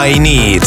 I need.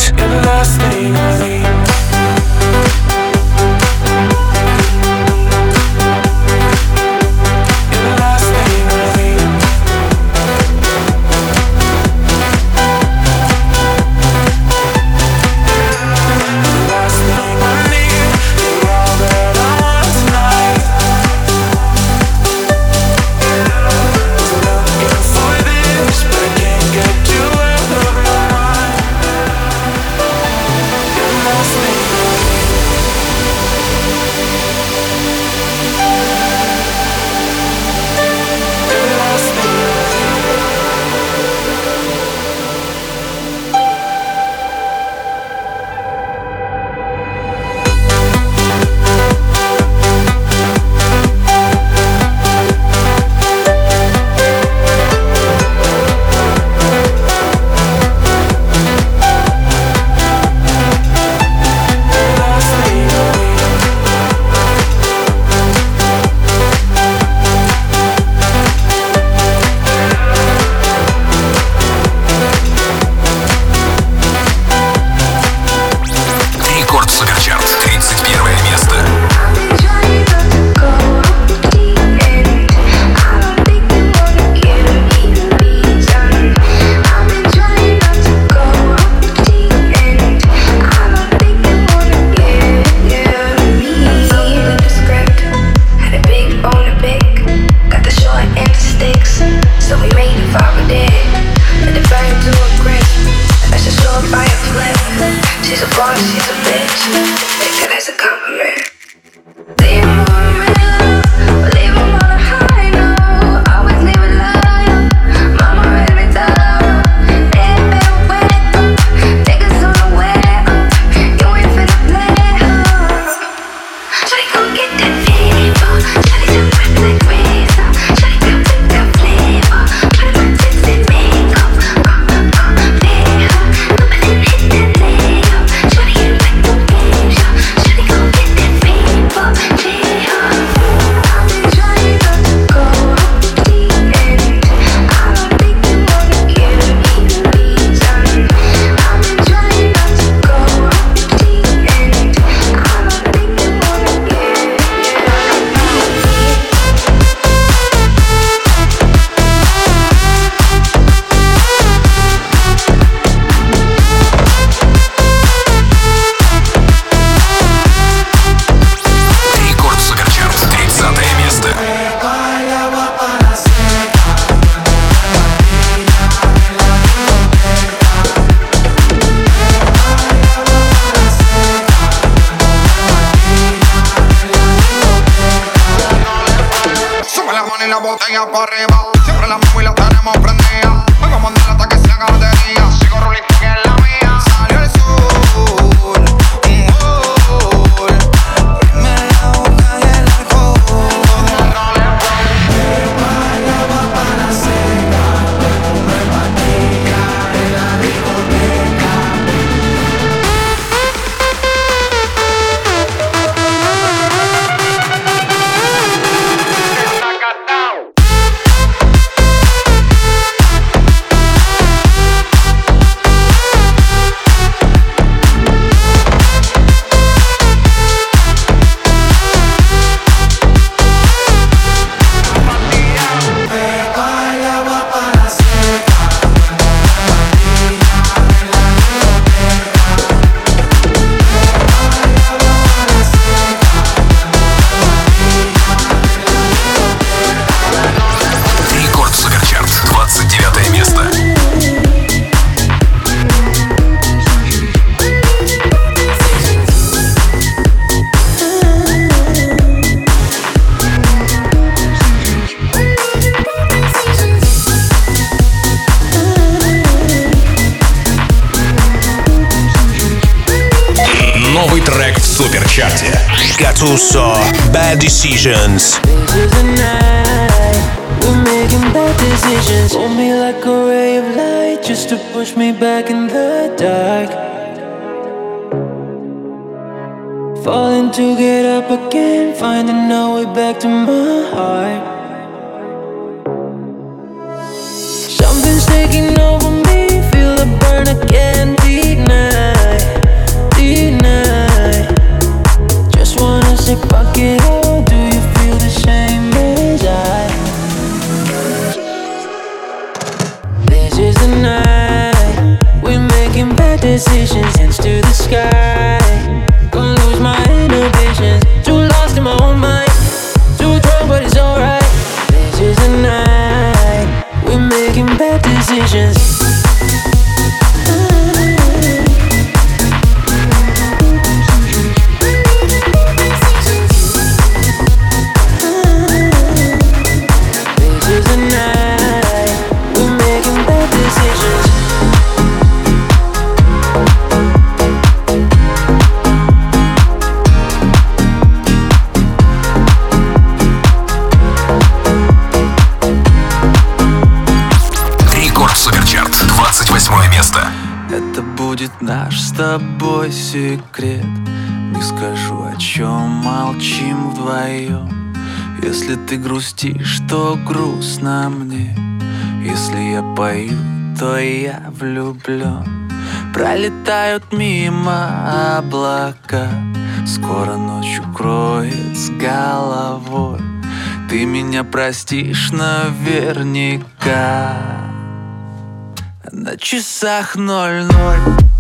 Decisions. Is the night we're making bad decisions. Hold me like a ray of light just to push me back in the dark. Falling to get up again, finding our way back to my секрет. Не скажу, о чем молчим вдвоем Если ты грустишь, то грустно мне. Если я пою, то я влюблен Пролетают мимо облака. Скоро ночь укроет с головой. Ты меня простишь наверняка. На часах ноль-ноль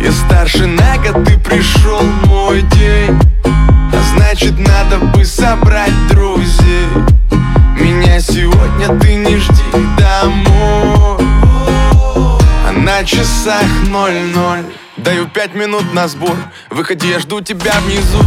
Я старше на год, ты пришел мой день. А значит надо бы собрать друзей. Меня сегодня ты не жди домой. А на часах ноль-ноль. Даю пять минут на сбор. Выходи, я жду тебя внизу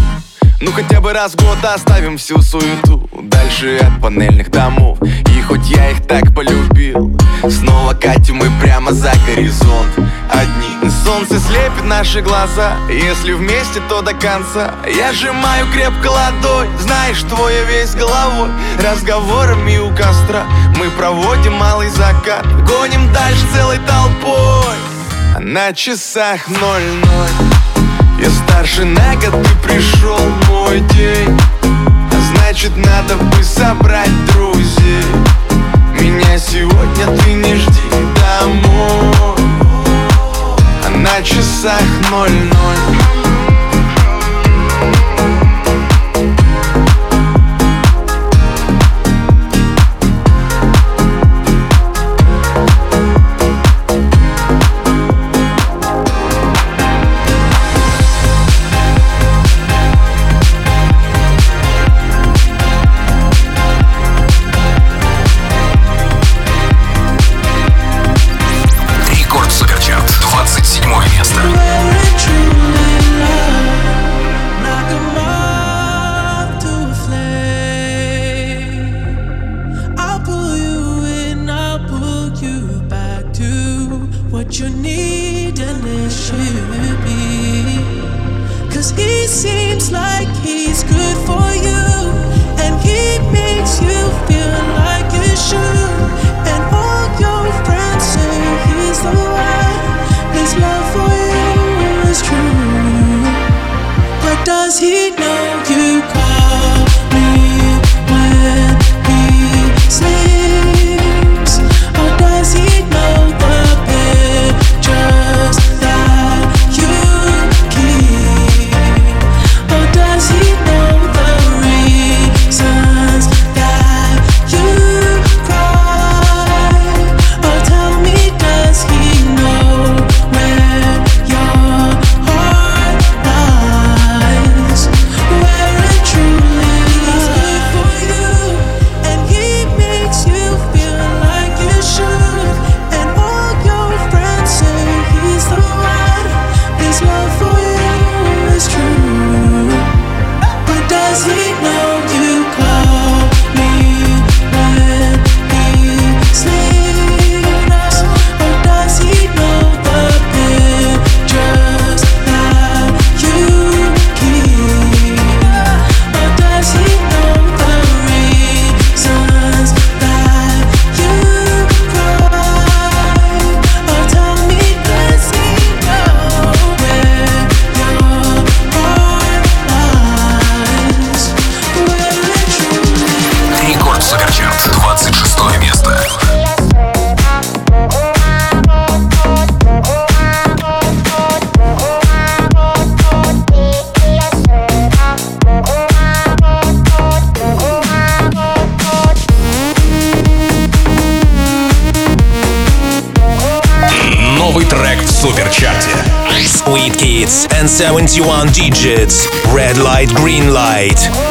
ну хотя бы раз в год оставим всю суету Дальше от панельных домов. И хоть я их так полюбил Снова катим мы прямо за горизонт. Одни Солнце слепит наши глаза Если вместе, то до конца. Я сжимаю крепко ладонь Знаешь, твоя весь головой. Разговорами у костра Мы проводим малый закат. Гоним дальше целой толпой. На часах ноль-ноль я старше на год, ты пришел мой день. А значит надо бы собрать друзей. Меня сегодня ты не жди домой. А на часах ноль-ноль 71 digits. Red light, green light.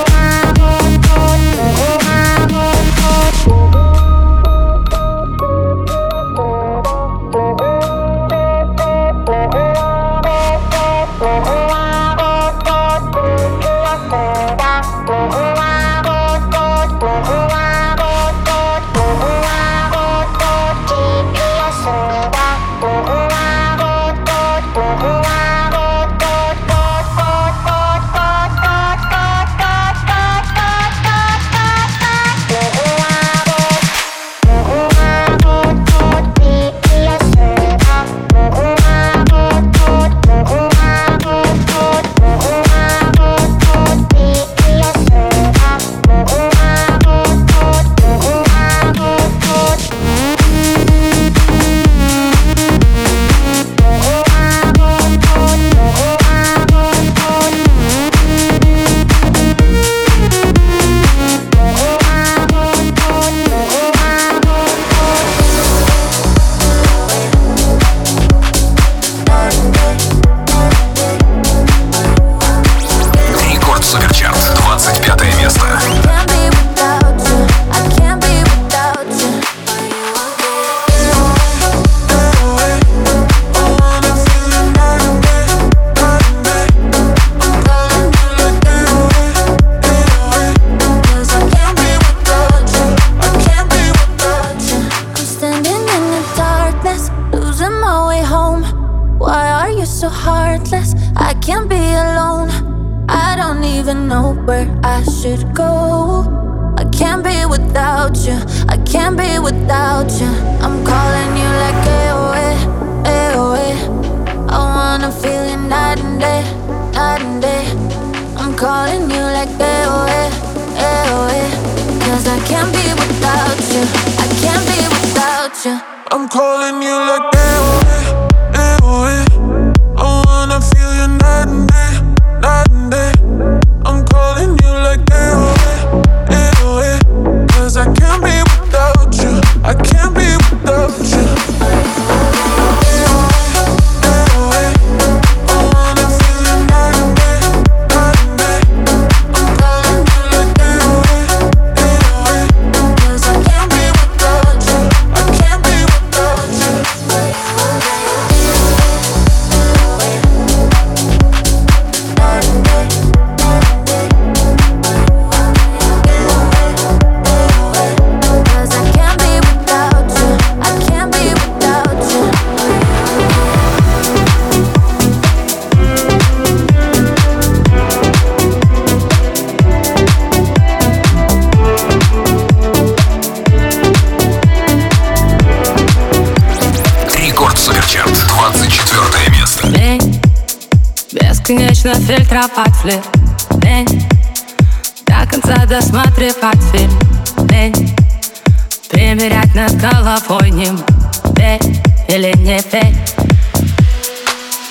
Бесконечно фильтровать Лень До конца досматривать фильм. Примерять над головой ним Верь или не верь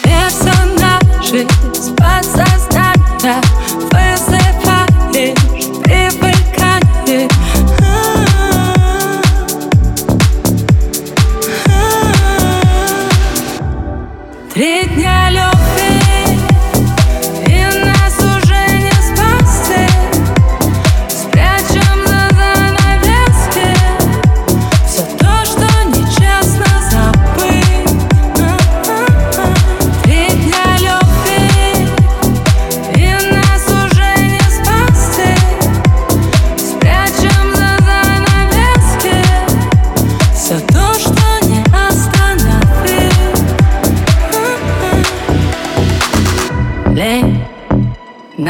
Персонажи с подсознания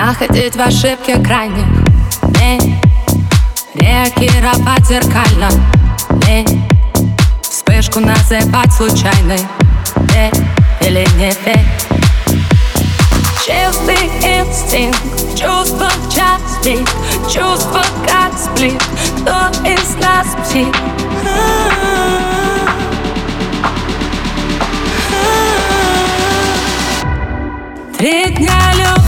находить в ошибке крайних Лень реагировать зеркально Лень вспышку называть случайной Верь или не верь Чистый инстинкт, чувство в час пик Чувство как сплит, кто из нас псих Три дня любви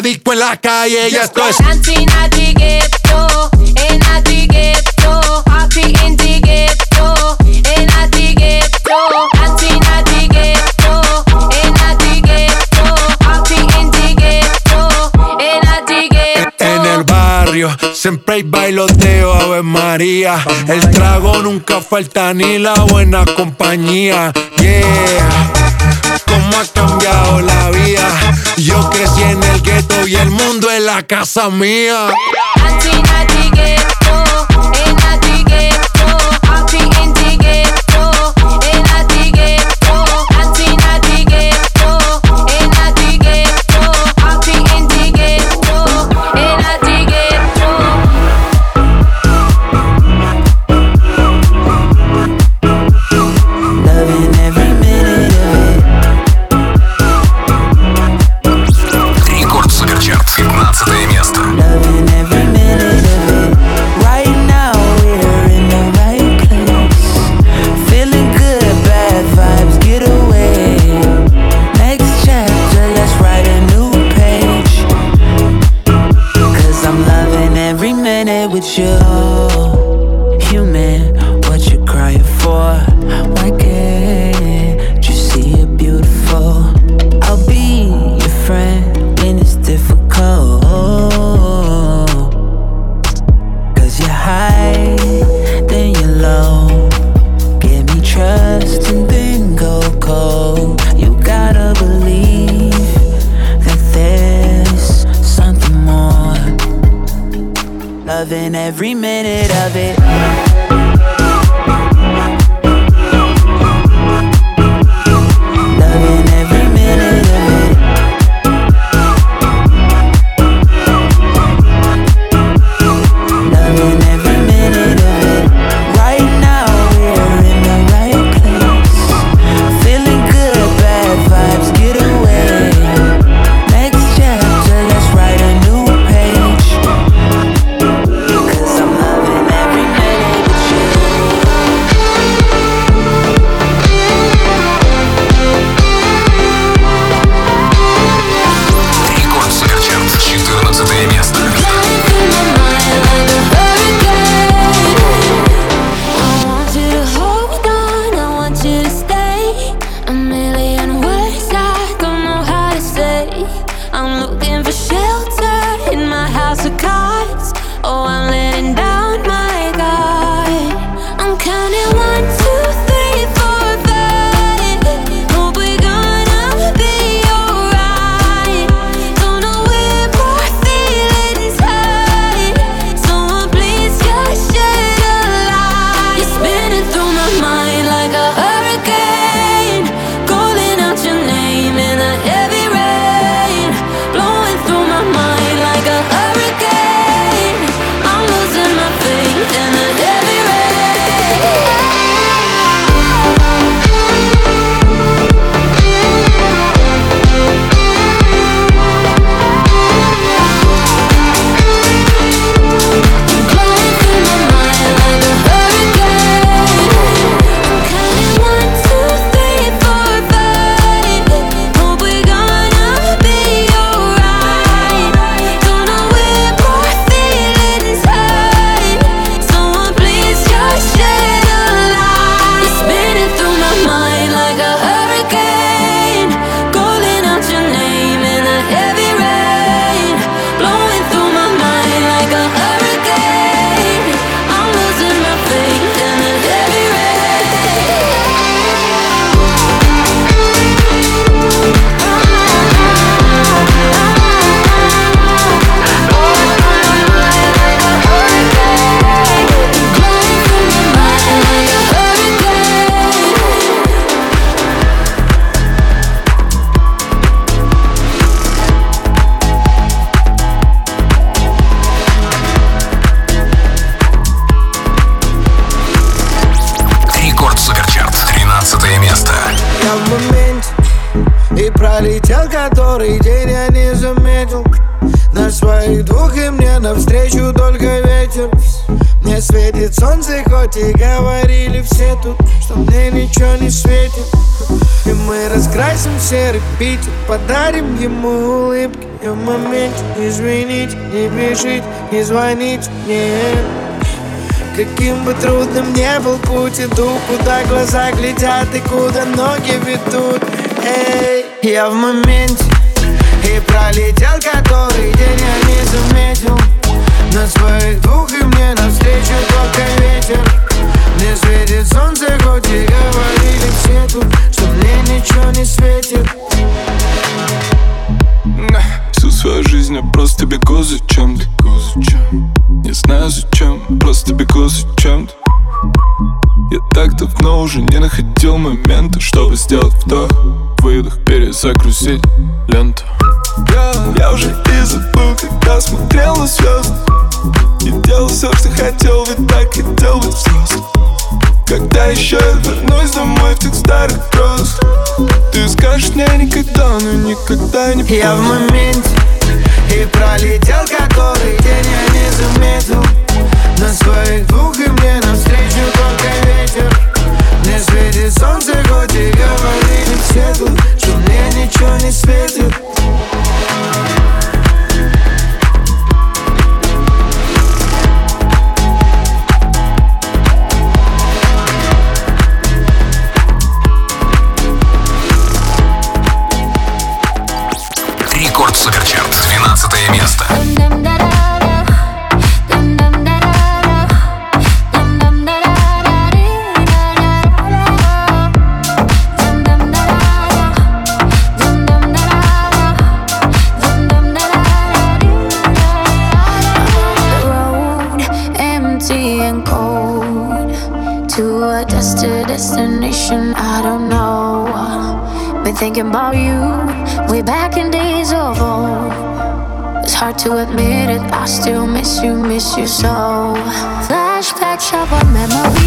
disco en la calle. Y esto es. Siempre hay bailoteo, Ave María. El trago nunca falta ni la buena compañía. Yeah, cómo ha cambiado la vida. Yo crecí en el que y el mundo es la casa mía. Солнце, хоть и говорили все тут Что мне ничего не светит. И мы раскрасим серый Питер Подарим ему улыбки И в моменте извините, не бежите, не звоните мне Каким бы трудным не был путь, иду, куда глаза глядят и куда ноги ведут. Эй, я в моменте и пролетел который день я не заметил На своих двух и мне навстречу только ветер. Мне светит солнце, хоть и говорили все тут Что мне ничего не светит. Всю свою жизнь я просто бегу за чем-то. Не знаю зачем, просто бегу за чем-то. Я так давно уже не находил момента Чтобы сделать вдох, выдох, перезагрузить ленту. Я, уже и забыл, когда смотрел на звезды И делал все, что хотел, ведь так хотел быть взрослым. Когда еще я вернусь домой в тех старых грозах Ты скажешь мне никогда, но никогда не поздно Я в моменте и пролетел который день я не заметил. На своих двух и мне навстречу только ветер. Мне светит солнце, хоть и говорили все тут Что мне ничего не светит I don't know. Been thinking about you way back in days of old. It's hard to admit it, I still miss you, miss you so. Flashbacks of our memories,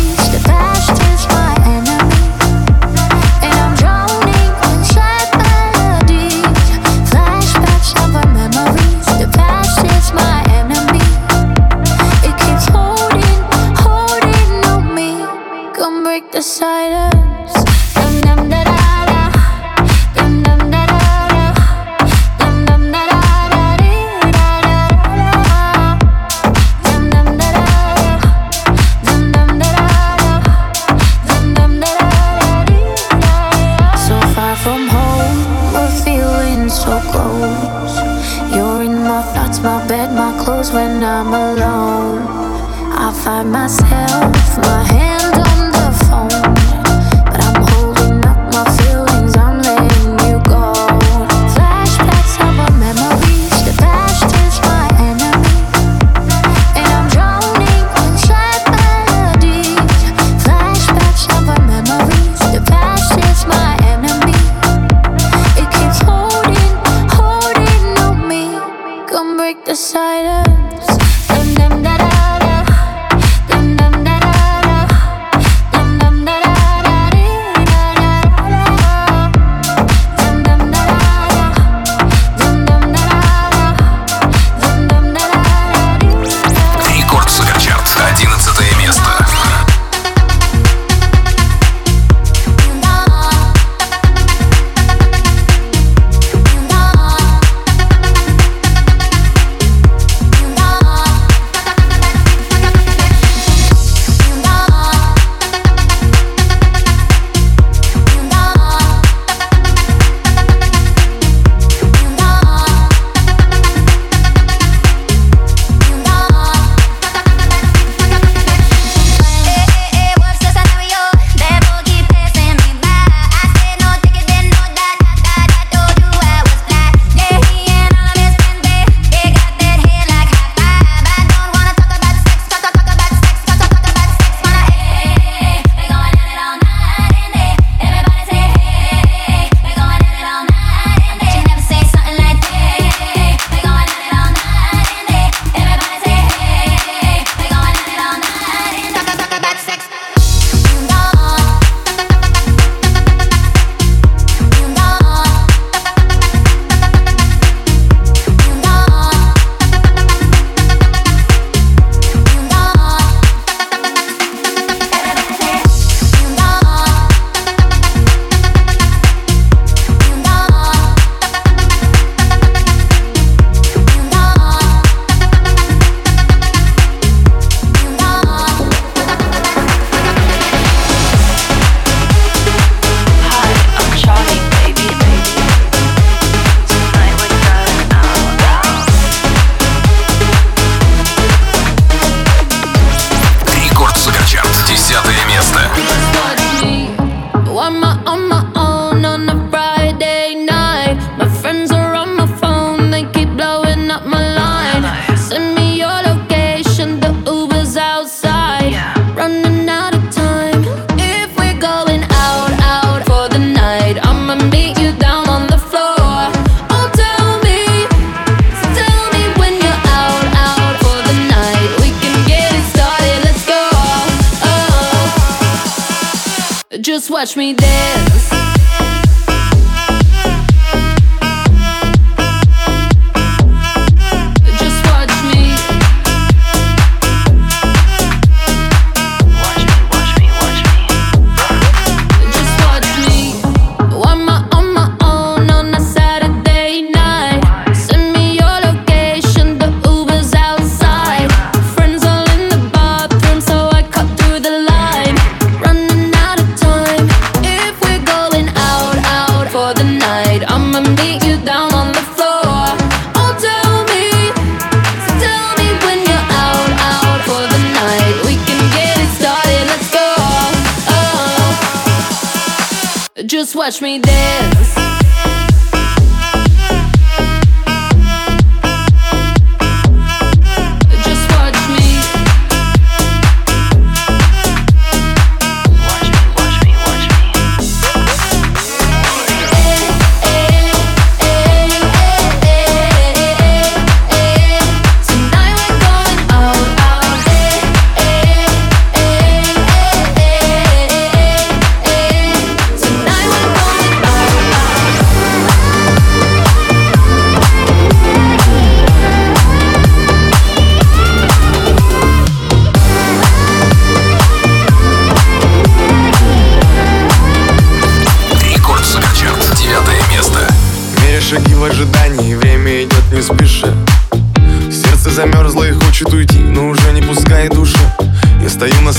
touch me there.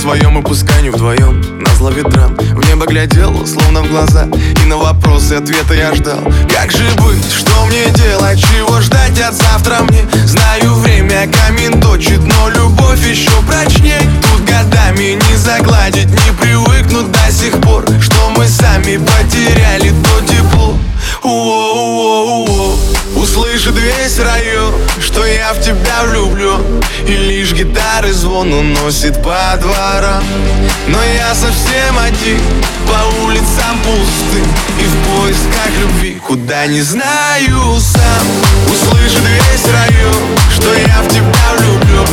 Своем и пускай не вдвоем На зло ветрам В небо глядел, словно в глаза И на вопросы ответа я ждал. Как же быть, что мне делать, чего ждать от завтра мне? Знаю, время камин точит, но любовь еще прочней. Тут годами не загладить, не привыкнуть до сих пор. Что мы сами потеряли то тепло Услышит весь район, что я в тебя влюблен И лишь гитары звон уносит по дворам. Но я совсем один, по улицам пустым И в поисках любви, куда не знаю сам. Услышит весь район, что я в тебя влюблен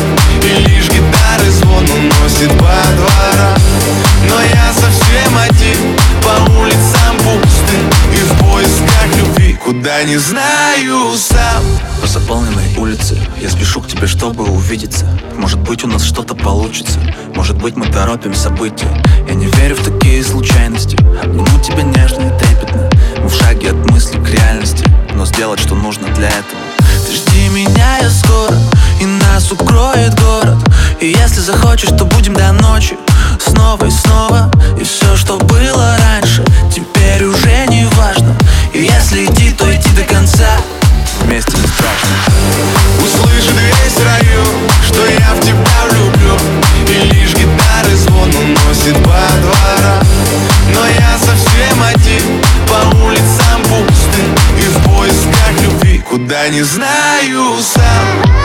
И лишь гитары звон уносит по дворам. Но я совсем один, по улицам любви, куда не знаю сам. По заполненной улице я спешу к тебе, чтобы увидеться. Может быть у нас что-то получится. Может быть мы торопим события. Я не верю в такие случайности. Обниму тебя нежно и трепетно. Мы в шаге от мысли к реальности. Но сделать что нужно для этого. Ты жди меня, я скоро. И нас укроет город. И если захочешь, то будем до ночи. Снова и снова. И все, что было раньше Теперь уже не важно И если идти, то идти до конца. Вместе не страшно Услышит весь район, что я в тебя влюблю. И лишь гитары звон уносит по дворам. Но я совсем один, по улицам пустым И в поисках любви, куда не знаю сам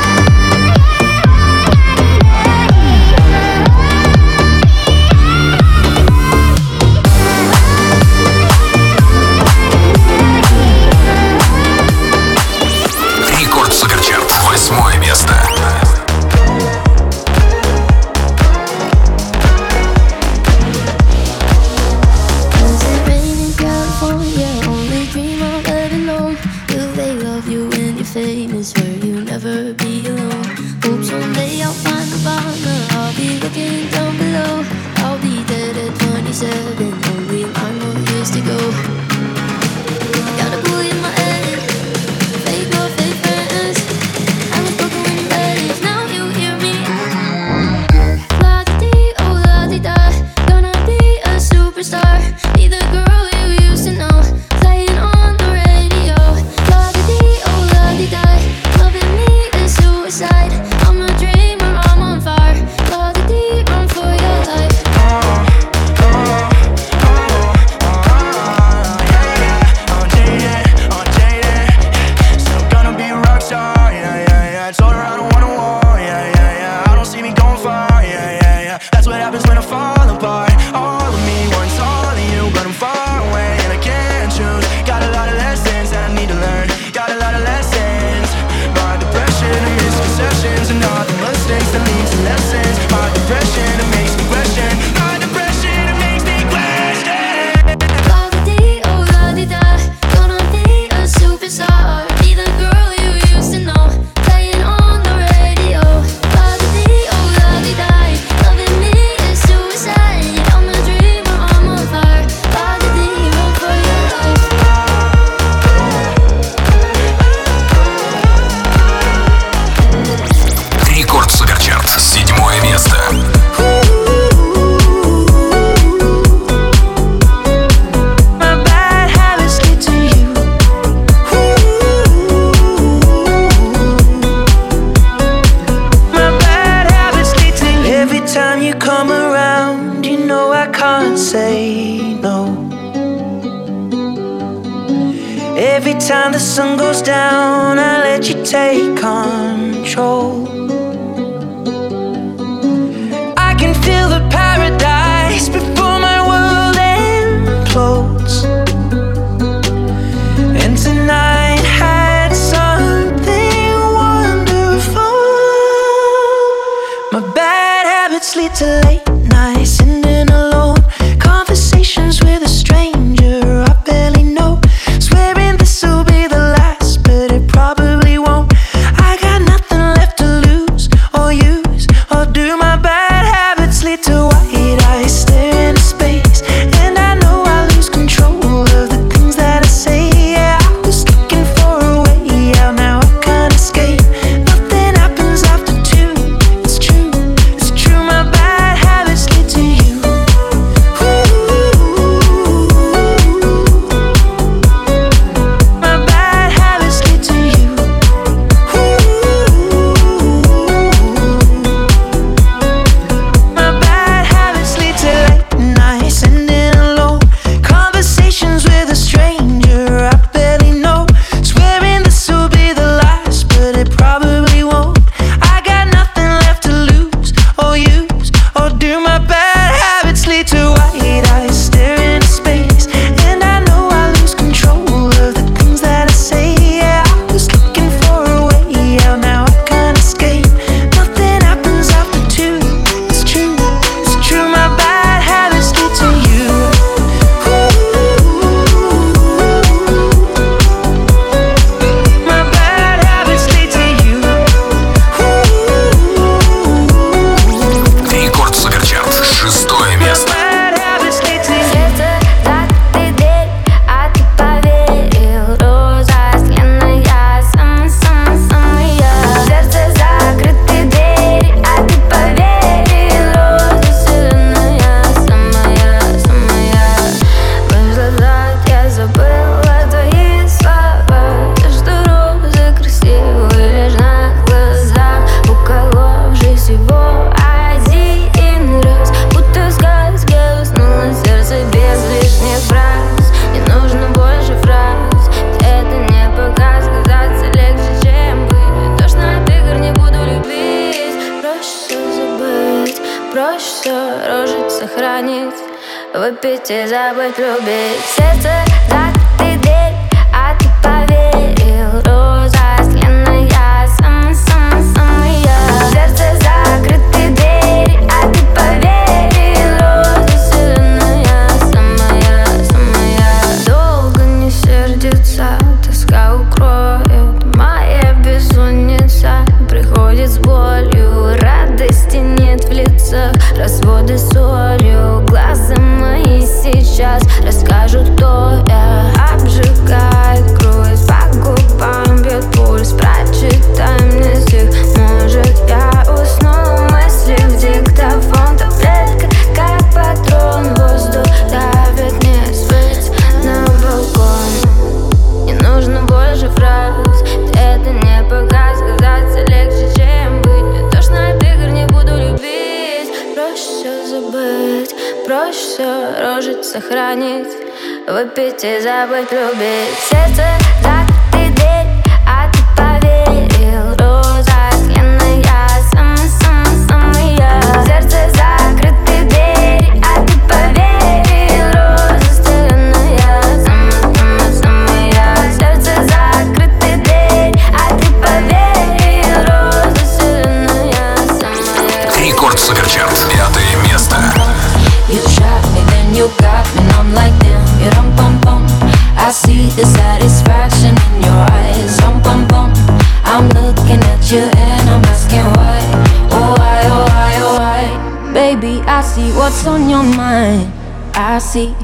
what's on your mind. I see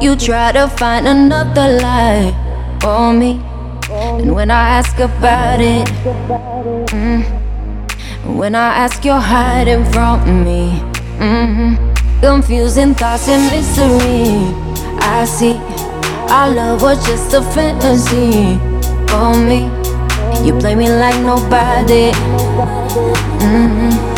you try to find another lie for me. And when I ask about it, mm, when I ask, you're hiding from me. Mm-hmm. Confusing thoughts and mystery. I see our love was just a fantasy for me. You play me like nobody. Mm-hmm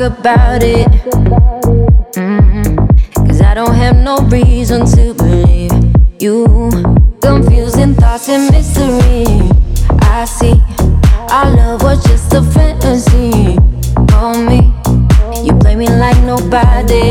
about it. Mm-hmm. Cause I don't have no reason to believe you. Confusing thoughts and mystery. I see. Our love was just a fantasy. For me. Me like nobody.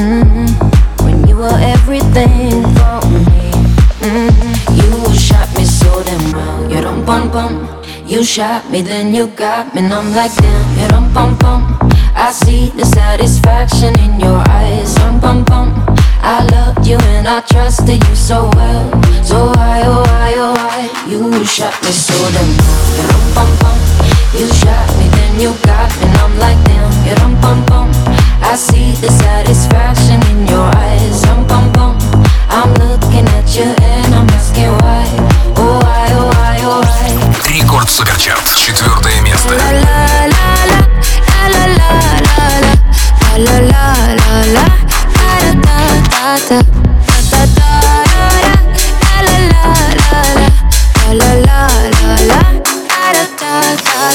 Mm-hmm. When you were everything for me. Mm-hmm. You shot me so damn well. You don't bum bum. You shot me, then you got me, and I'm like damn. You don't bum bum. I see the satisfaction in your eyes. Dum bum bum. I loved you and I trusted you so well. So why, oh why, oh why? You shot me so damn well. You don't bum bum. You shot me, you got me, and I'm like damn. You don't bum bum. I see the satisfaction in your eyes. Dum bum bum. I'm looking at you and I'm asking why. Oh why, oh why, oh why? Рекорд Суперчарт. Четвертое место.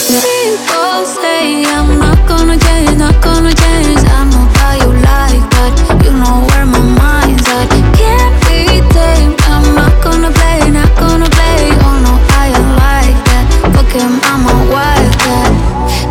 People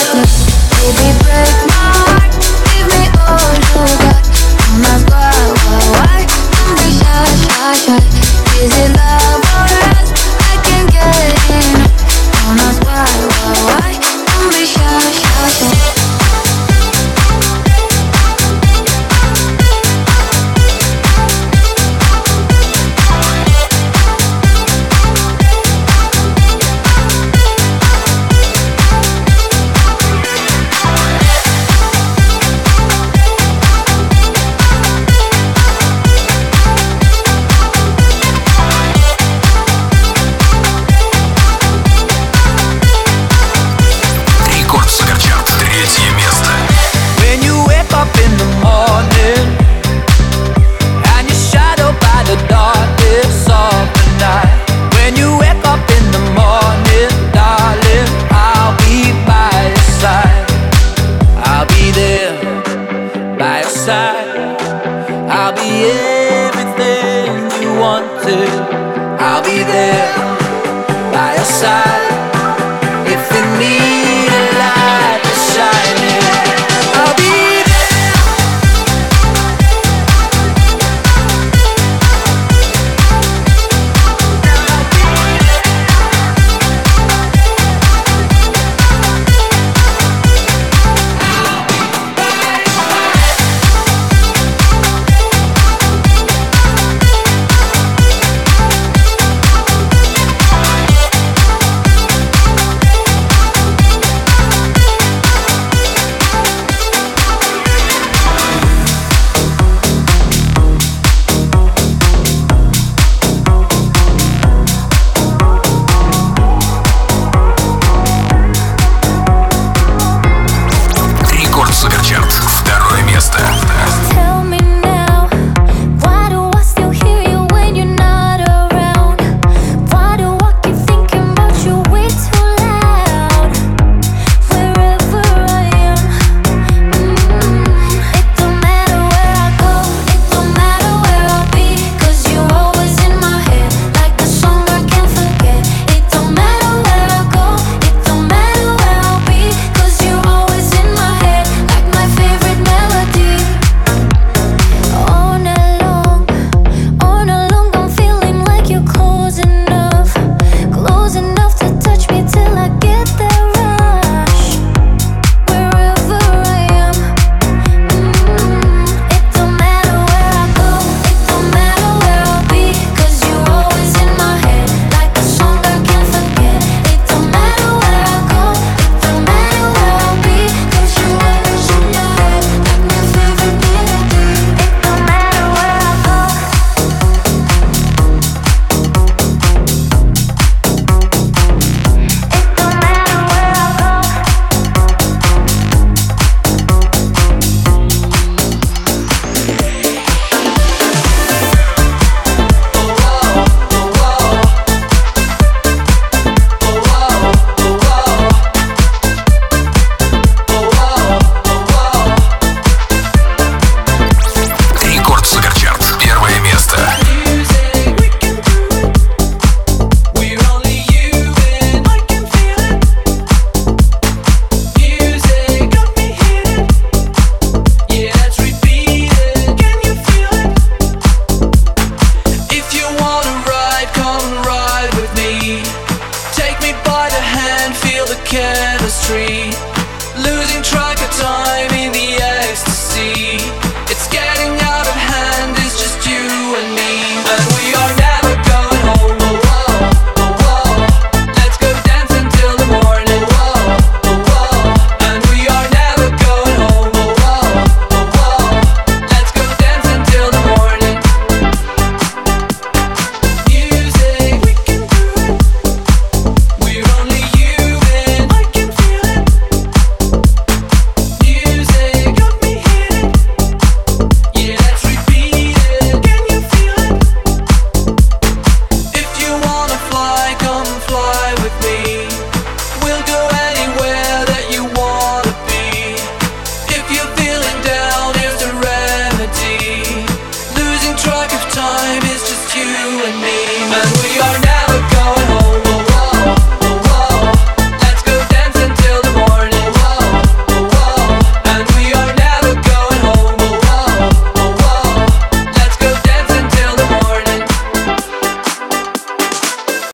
darkness